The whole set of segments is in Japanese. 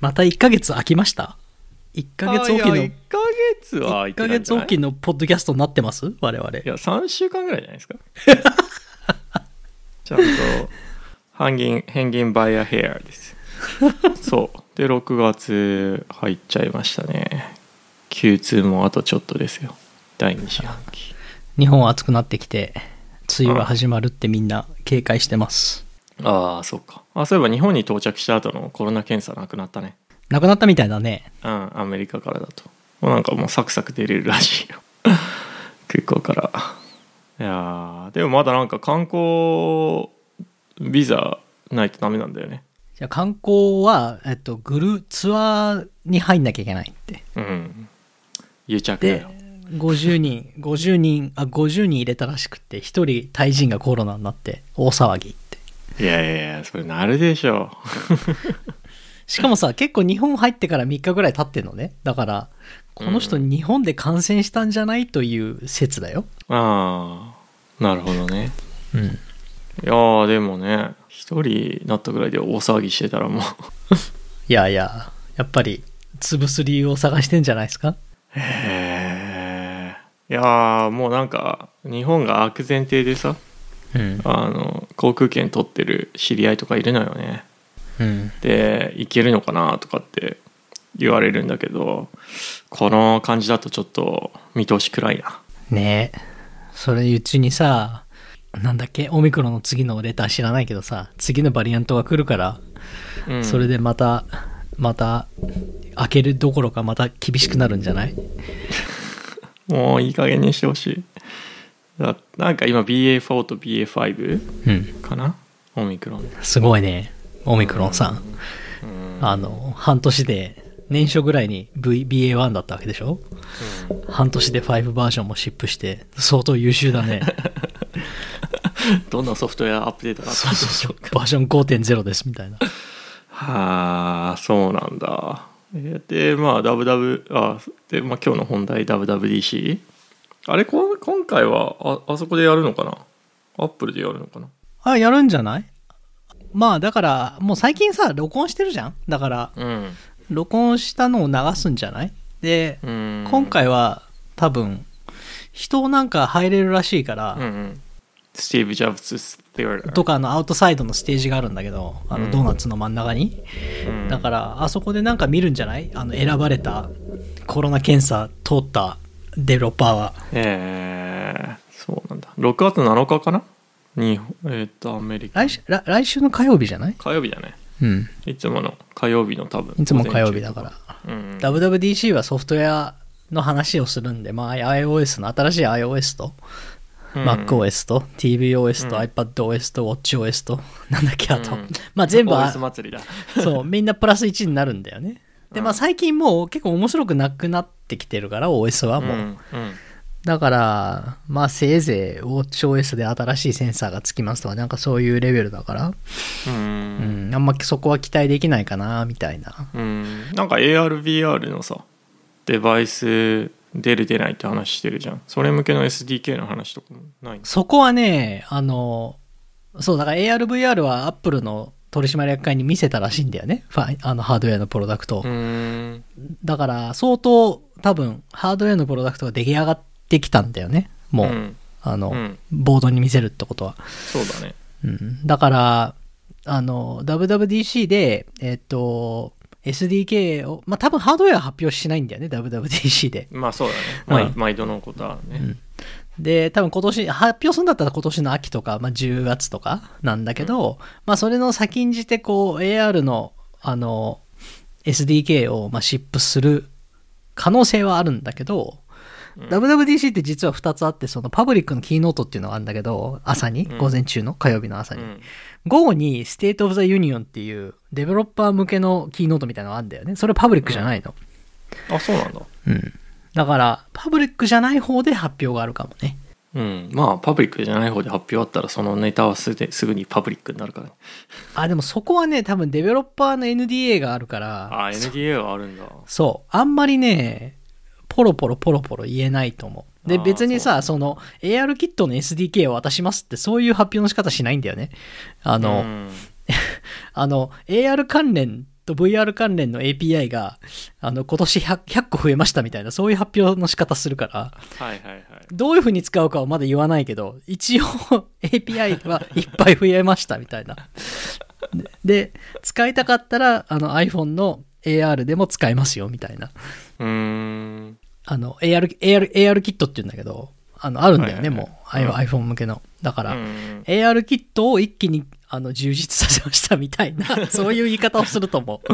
また1ヶ月空きました ?1 ヶ月おきの、1ヶ月は空い1ヶ月おきのポッドキャストになってます？我々。いや、3週間ぐらいじゃないですか？ちゃんと、ハギン、ヘンギンバイアヘアです。そう。で、6月入っちゃいましたね。Q2 もあとちょっとですよ。第2四半期。日本は暑くなってきて、梅雨が始まるってみんな警戒してます。ああ、そっか。あ、そういえば日本に到着した後のコロナ検査なくなったね。なくなったみたいだね。うん、アメリカからだと。もうなんかもうサクサク出れるらしいよ。空港から。いやーでもまだなんか観光ビザないとダメなんだよね。じゃあ観光は、えっと、グルツアーに入んなきゃいけないって。うん。癒着だでよ。、50人、50人、あ、50人入れたらしくて、1人タイ人がコロナになって大騒ぎ。いやいやいや、それなるでしょ しかもさ、結構日本入ってから3日ぐらい経ってんのね。だから、この人日本で感染したんじゃないという説だよ。う。ああ、なるほどね。うん。いやーでもね、一人なったぐらいで大騒ぎしてたらもう。いやいや、やっぱり、潰す理由を探してんじゃないですか？へえ。いやーもうなんか、日本が悪前提でさ、うん。あの、航空券取ってる知り合いとかいるのよね。うん。で、行けるのかなとかって言われるんだけど、この感じだとちょっと見通し暗いな。ねえ。それうちにさ、なんだっけオミクロンの次のレター知らないけどさ、次のバリアントが来るから、うん、それでまた、また、開けるどころかまた厳しくなるんじゃない？もういい加減にしてほしい。だなんか今 BA4 と BA5 うん。かな？オミクロン。すごいね。オミクロンさん。うん。あの、半年で、年初ぐらいに v BA1 だったわけでしょ？半年で5バージョンもシップして、相当優秀だね。どんなソフトウェアアップデートがあった？んでしょうか。バージョン5.0ですみたいな。はあ、そうなんだ。えーで、まあ、WW、あ、で、まあ今日の本題 WWDC? あれこ今回はああそこでやるのかな？アップルでやるのかな？あ、やるんじゃない？まあ、だから、もう最近さ、録音してるじゃん？だから、うん。録音したのを流すんじゃない？で、うん。今回は多分、人なんか入れるらしいから、うんうん、スティーブ・ジョブズ・とかあのアウトサイドのステージがあるんだけど、あうん。のドーナツの真ん中に。うん。だから、あそこでなんか見るんじゃない？あの選ばれたコロナ検査通ったデベロッパー。は。えー、そうなんだ。6月7日かな？にえーっとアメリカ。来週来来週の火曜日じゃない？火曜日だね。うん。いつもの火曜日の多分いつも火曜日だから。うん、WWDC はソフトウェアの話をするんで、まあ、iOS の新しい iOS と、うん。MacOS と TVOS とうん。iPadOS と WatchOS と、なんだっけ、あと。うん。まあ全部は OS 祭りだ。そう、みんなプラス1になるんだよね。で、まあ最近もう結構面白くなくなってきてるから、OS はもう。うんうん。だから、まあせいぜい WatchOS で新しいセンサーがつきますとか、なんかそういうレベルだから、ううん。ん、あんまそこは期待できないかな、みたいな。うん。なんか ARVR のさデバイス出る出ないって話してるじゃん。それ向けの SDK の話とかもないの？そこはね、あの、そう、だから ARVR は Apple の取締役会に見せたらしいんだよね。ファイあのハードウェアのプロダクトだから、相当多分、ハードウェアのプロダクトが出来上がってきたんだよね。もう、うんあの、うんボードに見せるってことは。そうだねうん。だから、あの、WWDC で、えっと、SDK を、まあ、多分ハードウェアは発表しないんだよね、WWDC で。まあそうだねはい毎毎度のことはね、で、多分今年、発表するんだったら今年の秋とか、まあ、10月とかなんだけど、まあ、それの先んじて、こう、AR の、あの、SDK を、まあ、シップする可能性はあるんだけど、WWDC って実は2つあって、そのパブリックのキーノートっていうのがあるんだけど、朝に、うん午前中の火曜日の朝に。うん午後に State of the Union っていうデベロッパー向けのキーノートみたいなのがあるんだよね。それパブリックじゃないの。あそうなんだうん。だから、パブリックじゃない方で発表があるかもね。うん。まあパブリックじゃない方で発表あったらそのネタはすですぐにパブリックになるからね。あ、でもそこはね、多分デベロッパーの NDA があるから、あ NDA はあるんだ。そう、あんまりね、ポロポロポロポロ言えないと思う。で、別にさ、そその AR キットの SDK を渡しますって、そういう発表の仕方しないんだよね。あの、うん。あの、AR 関連と VR 関連の API が、あの、今年 100, 100個増えましたみたいな、そういう発表の仕方するから、はいはいはいどういう風に使うかはまだ言わないけど、一応 API はいっぱい増えましたみたいな。で、使いたかったら、あの iPhone の AR でも使えますよみたいな。うーんあの、AR、AR、AR キットって言うんだけど、あの、あるんだよね、はいはいはいもう。iPhone 向けの。だから、うん AR キットを一気にあの充実させましたみたいな、そういう言い方をすると思う。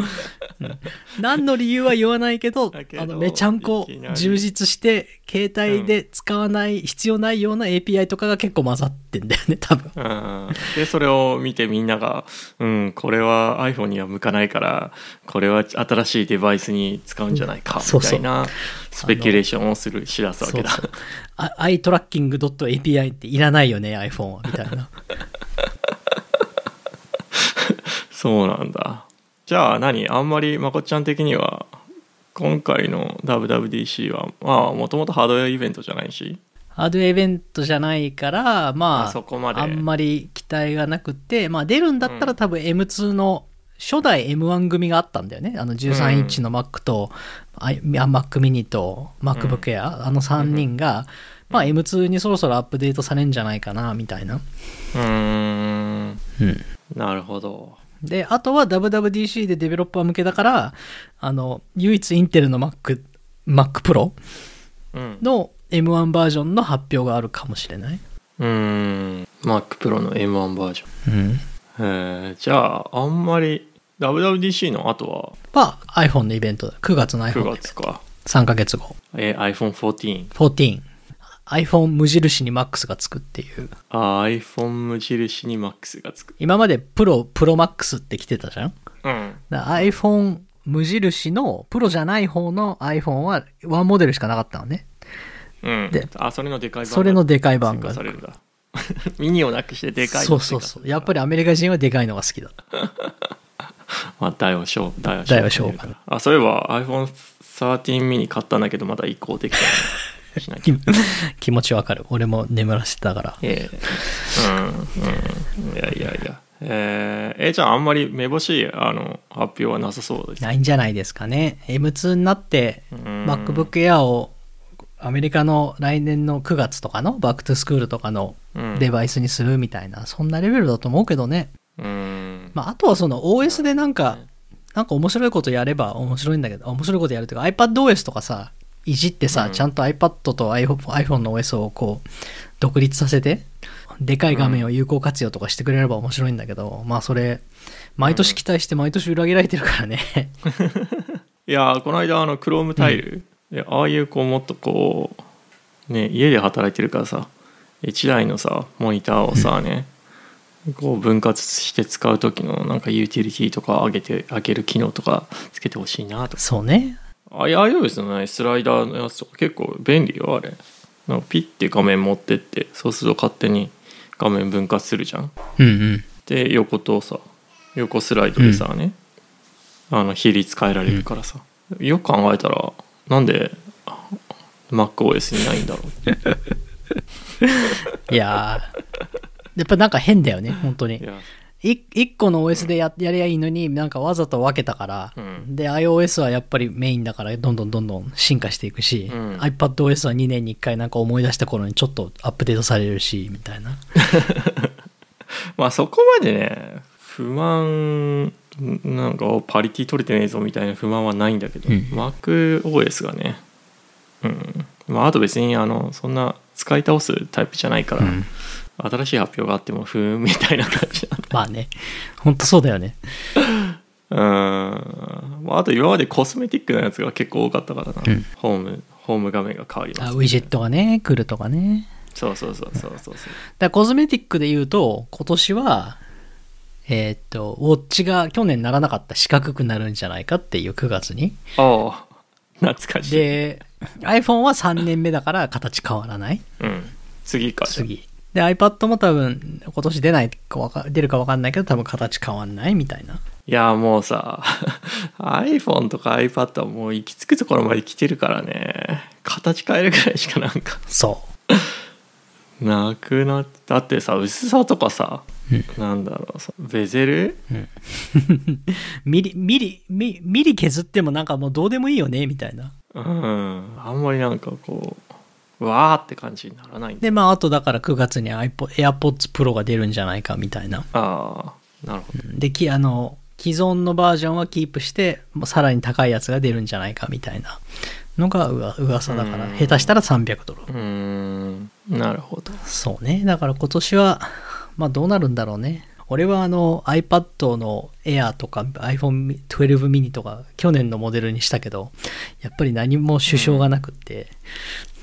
うん。何の理由は言わないけど、あのめちゃんこ充実して、携帯で使わない、必要ないような API とかが結構混ざってんだよね、多分。うんでそれを見てみんなが「うんこれは iPhone には向かないからこれは新しいデバイスに使うんじゃないか」みたいなスペキュレーションをするしだすわけだ。そうそう。あ iTracking.api っていらないよね、iPhone は、みたいな。そうなんだ。じゃあ何？あんまりまこっちゃん的には今回の WWDC はまあもともとハードウェアイベントじゃないし？ハードウェアイベントじゃないから、まあ、あそこまで。あんまり期待がなくて、まあ出るんだったら多分 M2 の初代 M1 組があったんだよね。あの13インチの Mac と、あ Mac mini と MacBook Air、あの3人が、まあ M2 にそろそろアップデートされるんじゃないかな、みたいな。うーん。うん。なるほどで、あとは WWDC でデベロッパー向けだから、あの、唯一インテルの Mac、Mac Pro うんの M1 バージョンの発表があるかもしれない。うーん MacPro の M1 バージョンうん。えーじゃああんまり WWDC の後は？まあ iPhone のイベントだ。9月の iPhone 9のイベント。月か、3ヶ月後。えー iPhone14 14。iPhone 無印に MAX がつくっていう。あー iPhone 無印に MAX がつく。今までプロ、プロ MAX って来てたじゃん？うん。iPhone 無印のプロじゃない方の iPhone はワンモデルしかなかったのね。うん。であそれのでかい版がそれのでかい版が追加されるんだ。ミニをなくしてでかいそうそうそう。やっぱりアメリカ人はでかいのが好きだ。まあ大は小大は大は小かあそういえば iPhone13 mini 買ったんだけどまだ移行できてないしなきゃ。気 気持ちわかる。俺も眠らせてたから。ええ。うんうん。いやいやいや。えー、えーじゃああんまりめぼしいあの発表はなさそうです。ないんじゃないですかね。M2 になって、うん。MacBook Air をアメリカの来年の9月とかのバックトゥスクールとかのうん。デバイスにするみたいな、そんなレベルだと思うけどね。うん。まあ、あとはその OS でなんか、なんか面白いことやれば面白いんだけど、面白いことやるというか iPadOS とかさ、いじってさ、うん。ちゃんと iPad と iPhone, の OS をこう、独立させて、でかい画面を有効活用とかしてくれれば面白いんだけど、まあそれ、毎年期待して毎年裏切られてるからね。いやーこの間あの Chrome タイル、でああいうこうもっとこうね家で働いてるからさ1台のさモニターをさね、こう分割して使う時のなんかユーティリティとか上げて上げる機能とかつけてほしいなとか。そうね。あ iOS のねスライダーのやつとか結構便利よあれ。なんかピッて画面持ってってそうすると勝手に画面分割するじゃん。うんうん。で横とさ横スライドでさね、あの比率変えられるからさ、よく考えたらなんであ MacOS にないんだろう いやー、やっぱなんか変だよね、本当にい。やい一個の OS でややりゃいいのになんかわざと分けたから、うん。で iOS はやっぱりメインだからどんどんどんどん進化していくし、うん。iPadOS は2年に1回なんか思い出した頃にちょっとアップデートされるしみたいな。まあそこまでね不満なんかパリティ取れてねえぞみたいな不満はないんだけど、うん。MacOS がねうん。まああと別にあのそんな使い倒すタイプじゃないから、うん新しい発表があってもふーんみたいな感じなんだ。まあね。本当そうだよね。うん。まああと今までコスメティックなやつが結構多かったからな、うん。ホームホーム画面が変わります、あウィジェットがね来るとかね。そうそうそうそうそうそう。だからコスメティックで言うと今年はえーっとウォッチが去年ならなかった四角くなるんじゃないかっていう9月に。ああ懐かしい。で iPhone は3年目だから形変わらない。うん。次か次。で、iPad も多分、今年出ないかわか、出るかわかんないけど、多分形変わんないみたいな。いやもうさ iPhone とか iPad はもう行き着くところまで来てるからね。形変えるぐらいしかなんか。そ なくなってだってさ薄さとかさなんだろうそベゼル？ミリ、ミリ、ミミリ削ってもなんかもうどうでもいいよね、みたいな。うん。あんまりなんかこうわーって感じにならないで、まあ、あとだから9月に AirPods Pro が出るんじゃないか、みたいな。ああなるほどで、き、あの、既存のバージョンはキープして、もうさらに高いやつが出るんじゃないか、みたいなのがうわ噂だから、うん下手したら300ドル。うーんなるほどそうね。だから今年は、まあどうなるんだろうね。俺はあの iPad の Air とか iPhone 12 mini とか去年のモデルにしたけど、やっぱり何も支障がなくって、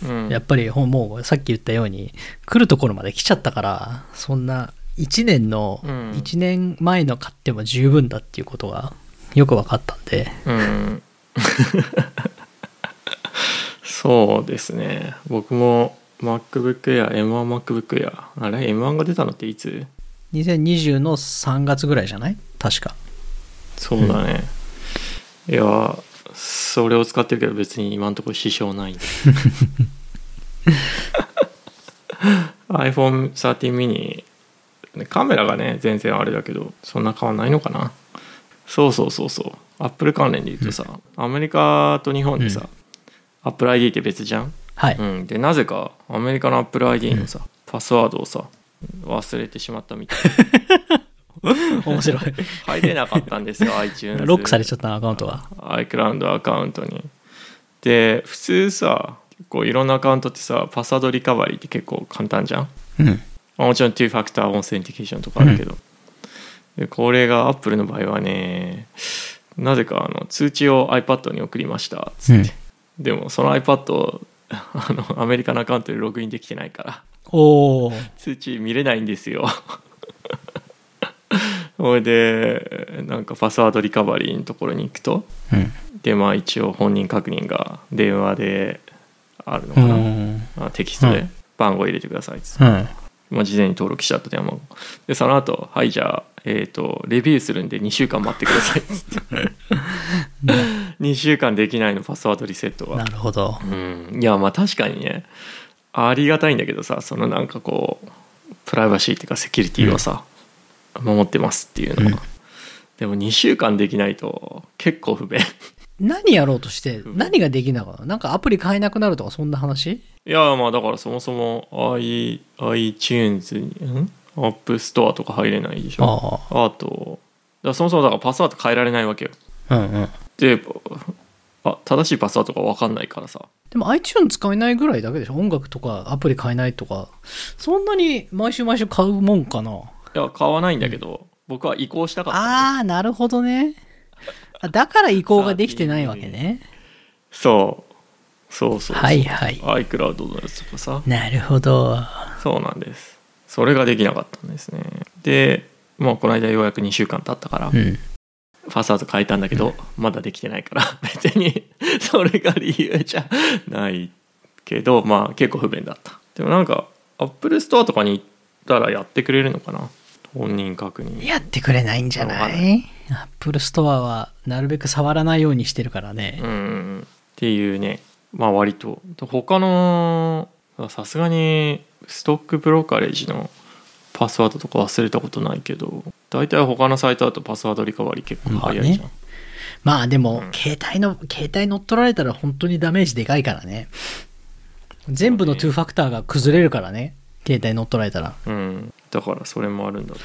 うん。やっぱりもうさっき言ったように来るところまで来ちゃったから、そんな1年の、うん。1年前の買っても十分だっていうことがよく分かったんで、うん。そうですね。僕も MacBook Air M1MacBook Air あれ？M1 が出たのっていつ？2020の3月ぐらいじゃない？確か。そうだね、いやそれを使ってるけど別に今のところ支障ない。iPhone 13 mini カメラがね全然あれだけどそんな変わんないのかな？そうそうそうそう。アップル関連で言うとさ、アメリカと日本でさ、アップル ID って別じゃん、はい。うん、でなぜかアメリカのアップル ID のさ、パスワードをさ忘れてしまったみたい。面白い。入れなかったんですよ iTunes ロックされちゃったな、アカウントが。iCloud アカウントに。で普通さこういろんなアカウントってさ password recovery って結構簡単じゃん、うん。まあもちろん2 factor authentication とかあるけど、でこれが Apple の場合はねなぜかあの通知を iPad に送りましたつって、でもその iPad をあのアメリカのアカウントでログインできてないから。おお。通知見れないんですよ。それでなんかパスワードリカバリーのところに行くとうん。でまあ一応本人確認が電話であるのうかな、テキストで。うん。番号入れてくださいっつって、うん。まあ、事前に登録しちゃった電話でその後はいじゃあえっ、とレビューするんで2週間待ってくださいっつって。2週間できないのパスワードリセットなはるほど。うん。いやまあ確かにねありがたいんだけどさそのなんかこうプライバシーっていうかセキュリティをさ、守ってますっていうのは、うん。でも2週間できないと結構不便。何やろうとして、何ができなかったのなんかアプリ買えなくなるとかそんな話？いやまあだからそもそも i iTunes にん？ App Store とか入れないでしょ。ああとだそもそもだからパスワード変えられないわけよ。あ。うんうん。であ正しいパスワードが分かんないからさでも iTunes 使えないぐらいだけでしょ？音楽とかアプリ買えないとか。そんなに毎週毎週買うもんかな？いや買わないんだけど、僕は移行したかったのああ、なるほどね。あだから移行ができてないわけね。そうそうそうそうはいはい。iCloud のやつとかさなるほど。そうなんですそれができなかったんですねでもうこの間ようやく2週間経ったから、うん。パスワード変えたんだけど、まだできてないから。別にそれが理由じゃないけどまあ結構不便だった。でもなんか Apple Store とかに行ったらやってくれるのかな？本人確認。やってくれないんじゃない？Apple Store はなるべく触らないようにしてるからね。うん。うん。っていうね。まあ割と。他のさすがに stock brokerage のパスワードとか忘れたことないけど大体他のサイトだと password recovery 結構早いじゃん、まあまあでも、うん携帯の、携帯乗っ取られたら本当にダメージでかいからね。全部の2 factor が崩れるからね。携帯乗っ取られたら。うん、だからそれもあるんだと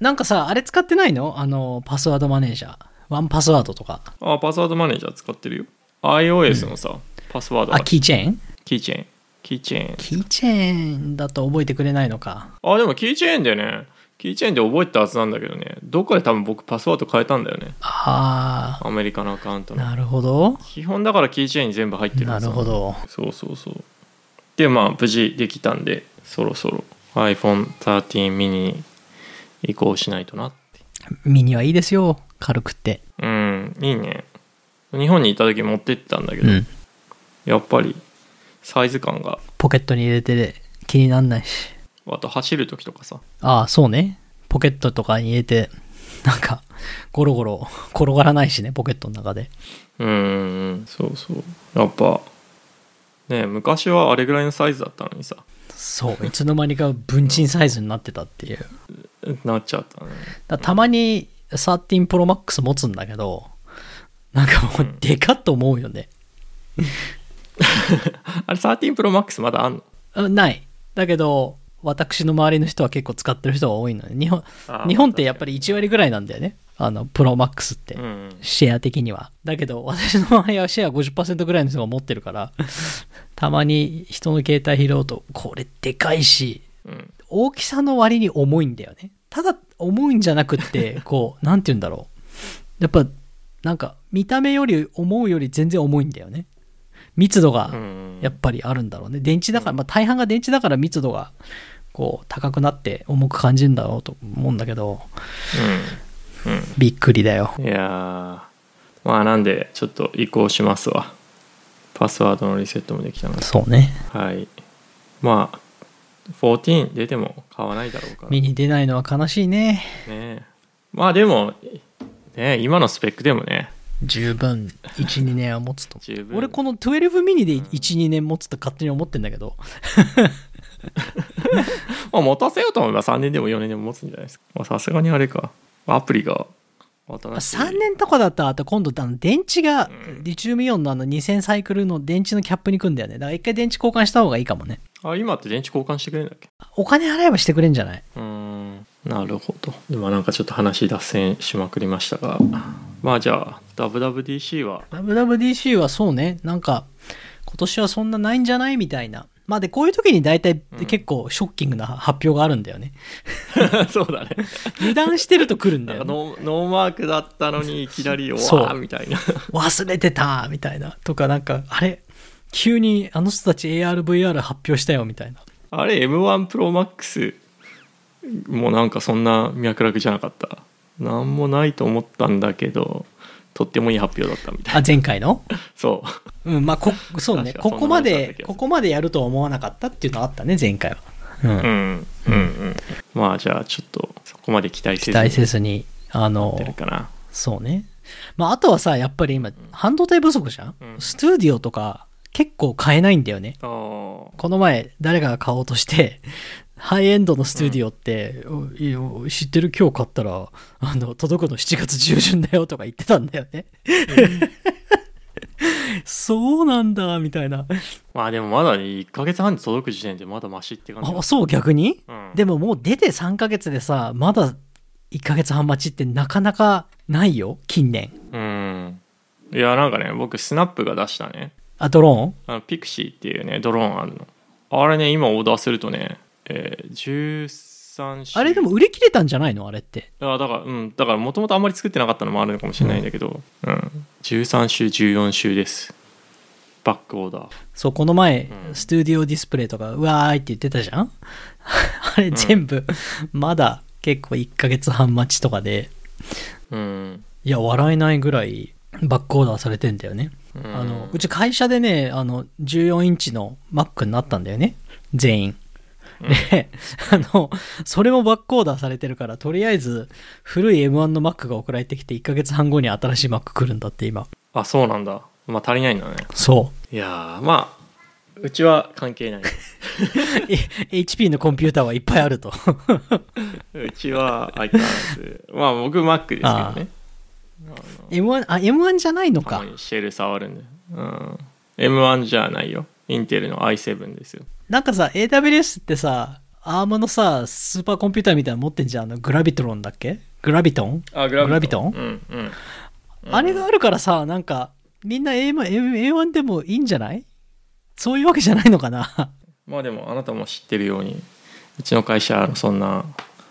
なんかさ、あれ使ってないの？あの、パスワードマネージャー。ワンパスワードとか。思うなあパスワードマネージャー使ってるよ iOS のさ、パスワードあ、がキーチェーンキーチェーンキーチェーンキーチェーンだと覚えてくれないのか。あでもキーチェーンでねキーチェーンで覚えてたはずなんだけどねどっかで多分僕パスワード変えたんだよねあアメリカのアカウントー、のなるほど。基本だからキーチェーンに全部入ってるなはずんだるほど。そうそうそうでまあ無事できたんでそろそろ iPhone13 mini に移行しないとなってミニはいいですよ。軽くて。うんいいね日本にいた時持ってってたんだけど、うん。やっぱりサイズ感がポケットに入れて気になんないし。あと走る時とかさああ、そうね。ポケットとかに入れて、なんか、ゴロゴロ転がらないしね、ポケットの中で。うんうんそうそうやっぱね昔はあれぐらいのサイズだったのにさそう、いつの間にか文鎮サイズになってたっていう。なっちゃったねたまに13 Pro Max 持つんだけど、なんかもうでかっと思うよね。あれ13 Pro Max まだあんの？あない。だけど、私の周りの人は結構使ってる人が多いので、日本日本ってやっぱり1割ぐらいなんだよね。あの、プロマックスって。うんシェア的には。だけど、私の周りはシェア50%ぐらいの人が持ってるから、たまに人の携帯拾うと、これでかいし、うん大きさの割に重いんだよね。ただ、重いんじゃなくって、こう、なんて言うんだろう。やっぱ、なんか、見た目より、思うより全然重いんだよね。密度がうん。やっぱりあるんだろうね。電池だから、まあ大半が電池だから密度が、こう、高くなって重く感じるんだろうと思うんだけど、うん。びっくりだよ。いやー。まあなんでちょっと移行しますわ。パスワードのリセットもできたので。そうね。はい。まあ14出ても買わないだろうから。見に出ないのは悲しいね。ねまあでもね今のスペックでもね十分、1、2年は持つと。俺この12ミニで1、2年持つと勝手に思ってんだけど、まあ持たせようと思えば3年でも4年でも持つんじゃないですか。まあさすがにあれか。アプリが。新しい3年とかだったらあと今度あの電池がうん。リチウムイオンのあの2000サイクルの電池のキャップにくんだよね。だから一回電池交換した方がいいかもね。あ今って電池交換してくれるんだっけ？お金払えばしてくれんじゃない？うーんなるほど。今なんかちょっと話脱線しまくりましたが。まあじゃあ WWDC は？WWDC はそうね。なんか今年はそんなないんじゃないみたいな。まあでこういう時に大体うん結構ショッキングな発表があるんだよね。そうだね。油断してると来るんだよ、ね、ノーノーマークだったのにいきなり「わそう。ー」みたいな。忘れてたみたいな。とかなんかあれ？急にあの人たち ARVR 発表したよみたいな。あれ M1ProMax もなんかそんな脈絡じゃなかった。なんもないと思ったんだけどとってもいい発表だったみたいあ前回の？そう。うん、まあ、こ、そうね。ここまでここまでやるとは思わなかったっていうのはあったね、前回は。うん。うんうんうん。まあじゃあちょっとそこまで期待せずに期待せずに、あやのそうね。まあ、あとはさ、やっぱり今、半導体不足じゃん、うん。スタジオとか、結構買えないんだよね。この前、誰かが買おうとして、ハイエンドのスタジオって、おいや知ってる？今日買ったら、あの、届くの7月中旬だよとか言ってたんだよね。そうなんだ、みたいな。まあでもまだ1ヶ月半で届く時点でまだマシって感じ。あ、そう、逆に？うん。でももう出て3ヶ月でさ、まだ1ヶ月半待ちってなかなかないよ、近年。うん。いやなんかね僕スナップが出したね。あ、ドロあのピクシーっていうねドローンあるの。あれね今オーダーするとね、えー、13週あれでも売り切れたんじゃないの？あれって。あだからうん。だからもともとあんまり作ってなかったのもあるのかもしれないんだけど、うん。13週14週です。バックオーダー。そう、この前、うん。スタジオディスプレイとか、うわーいって言ってたじゃん？あれ全部、まだ結構1ヶ月半待ちとかで、うん、いや、笑えないぐらいバックオーダーされてんだよね。うん、あの、うち会社でね、あの、14インチの Mac になったんだよね。全員。で、あの、それもバックオーダーされてるから、とりあえず、古い M1 の Mac が送られてきて、1ヶ月半後に新しい Mac 来るんだって、今。あそうなんだ。まあ足りないんだね。そいやーまあうちは関係ない。HP のコンピューターはいっぱいあると。うちは相変わらずまあ僕 Mac ですけどね。M1、あ、M1 じゃないのか。シェル触るんで、うん、M1 じゃないよインテルの i7 ですよ。なんかさ、AWS ってさ、アームのさ、スーパーコンピューターみたいなの持ってんじゃん。あの、グラビトロンだっけ？グラビトン？あグラビトン。うんうんあれがあるからさ、なんか、みんな A1, A1 でもいいんじゃない？そういうわけじゃないのかな？まあでもあなたも知ってるようにうちの会社はそんな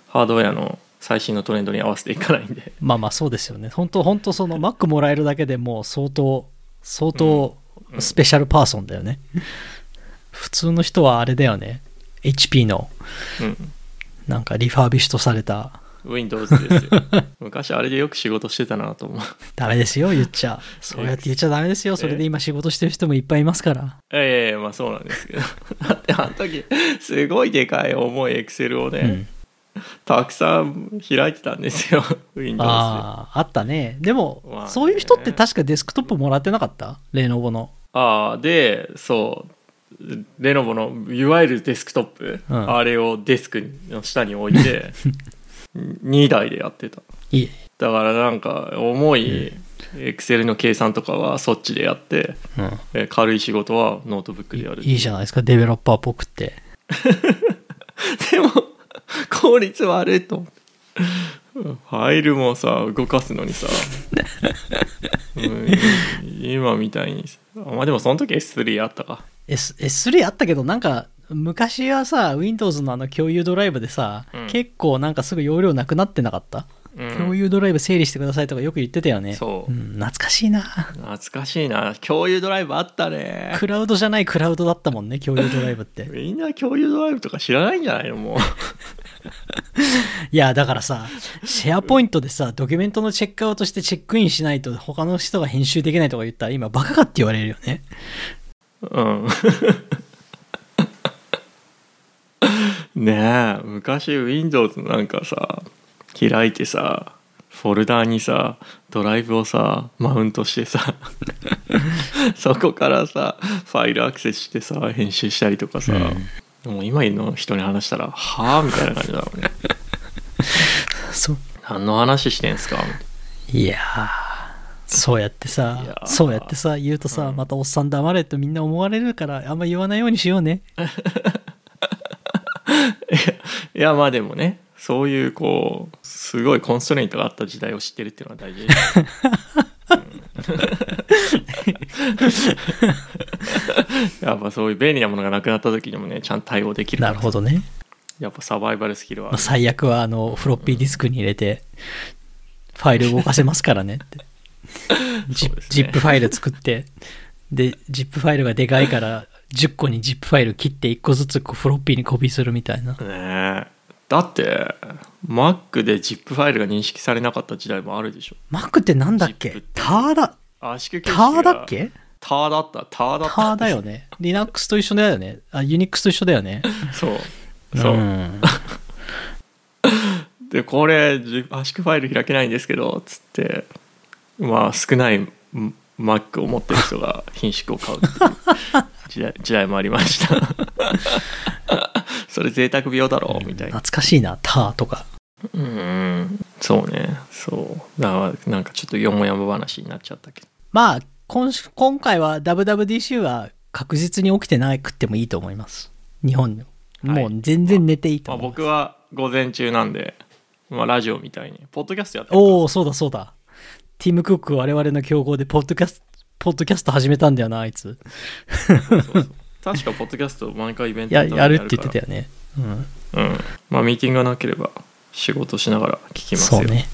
ハードウェアの最新のトレンドに合わせていかないんで。まあまあそうですよね。本当本当その Mac もらえるだけでもう相当、相当うんスペシャルパーソンだよね。普通の人はあれだよね。HP のうんなんかリファービッシュとされた Windows ですよ 昔あれでよく仕事してたなと思うダメですよ、言っちゃ。そうやって言っちゃダメですよ。それで今仕事してる人もいっぱいいますから。いやいやいやまあそうなんですけどだってあの時すごいでかい重いエクセルをね、うん。たくさん開いてたんですよ Windows でああ、あったね。でも、まあねそういう人って確かデスクトップもらってなかった？レノボの。ああでそうレノボのいわゆるデスクトップ、うん。あれをデスクの下に置いて 2台でやってた。いい。だからなんか重いエクセルの計算とかはそっちでやってうん。え軽い仕事はノートブックでやる。いいじゃないですか、デベロッパーっぽくって。でも効率悪いと思って。ファイルもさ動かすのにさ、うん今みたいに。あまあでもその時 S3 あったか。S、S3 あったけど、なんか、昔はさ、Windows のあの共有ドライブでさ、うん。結構なんかすぐ容量なくなってなかった、うん共有ドライブ整理してくださいとかよく言ってたよね。そううん、懐かしいな。懐かしいな共有ドライブあったねクラウドじゃないクラウドだったもんね、共有ドライブって。みんな共有ドライブとか知らないんじゃないのもう いや、だからさ、シェアポイントでさ、ドキュメントのチェックアウトしてチェックインしないと他の人が編集できないとか言ったら今バカかって言われるよね。うん ねえ昔 Windows なんかさ開いてさフォルダーにさドライブをさマウントしてさ そこからさファイルアクセスしてさ編集したりとかさ、もう今の人に話したら「はあ?」みたいな感じだろうね そう。何の話してんすか？いやー、そうやってさー、そうやってさ、言うとさ、うんまたおっさん黙れってみんな思われるから、あんま言わないようにしようね。いやまあでもねそういうこうすごいコンストレイントがあった時代を知ってるっていうのは大事。やっぱそういう便利なものがなくなった時にもねちゃんと対応できる。なるほどね。やっぱサバイバルスキルは。あまある最悪は、あの、フロッピーディスクに入れて、ファイル動かせますからねって。ジね。ジップファイル作って、で、ジップファイルがでかいから、10個にジップファイル切って1個ずつこうフロッピーにコピーするみたいな。ねえだって Mac で ZIP ファイルが認識されなかった時代もあるでしょ。Mac ってなんだっけ？って。ターだ、圧縮タ形式が。ーだっけ？ターだった。ターだった。ターだよね。Linux と一緒だよね。あ、Unix と一緒だよね。そう。そう、ん でこれじ圧縮ファイル開けないんですけどつってまあ少ない Mac を持ってる人が品縮を買うっていう時代 時代もありましたそれ贅沢病だろみたいな懐かしいな、ターとか。うんそうねそうだからなんかちょっとよもやま話になっちゃったけどまあ、今週今回は WWDC は確実に起きてなくてもいいと思います。日本でも。はいもう全然寝ていいとまあ、思います。僕は午前中なんで、まあ、ラジオみたいにポッドキャストやっておおそうだそうだ。ティム・クック我々の競合でポッドキャスト、ポッドキャスト始めたんだよな、あいつ。そうそう確かポッドキャスト毎回イベントや、やるって言ってたよね。うん。うんまあミーティングがなければ仕事しながら聞きますよそうね。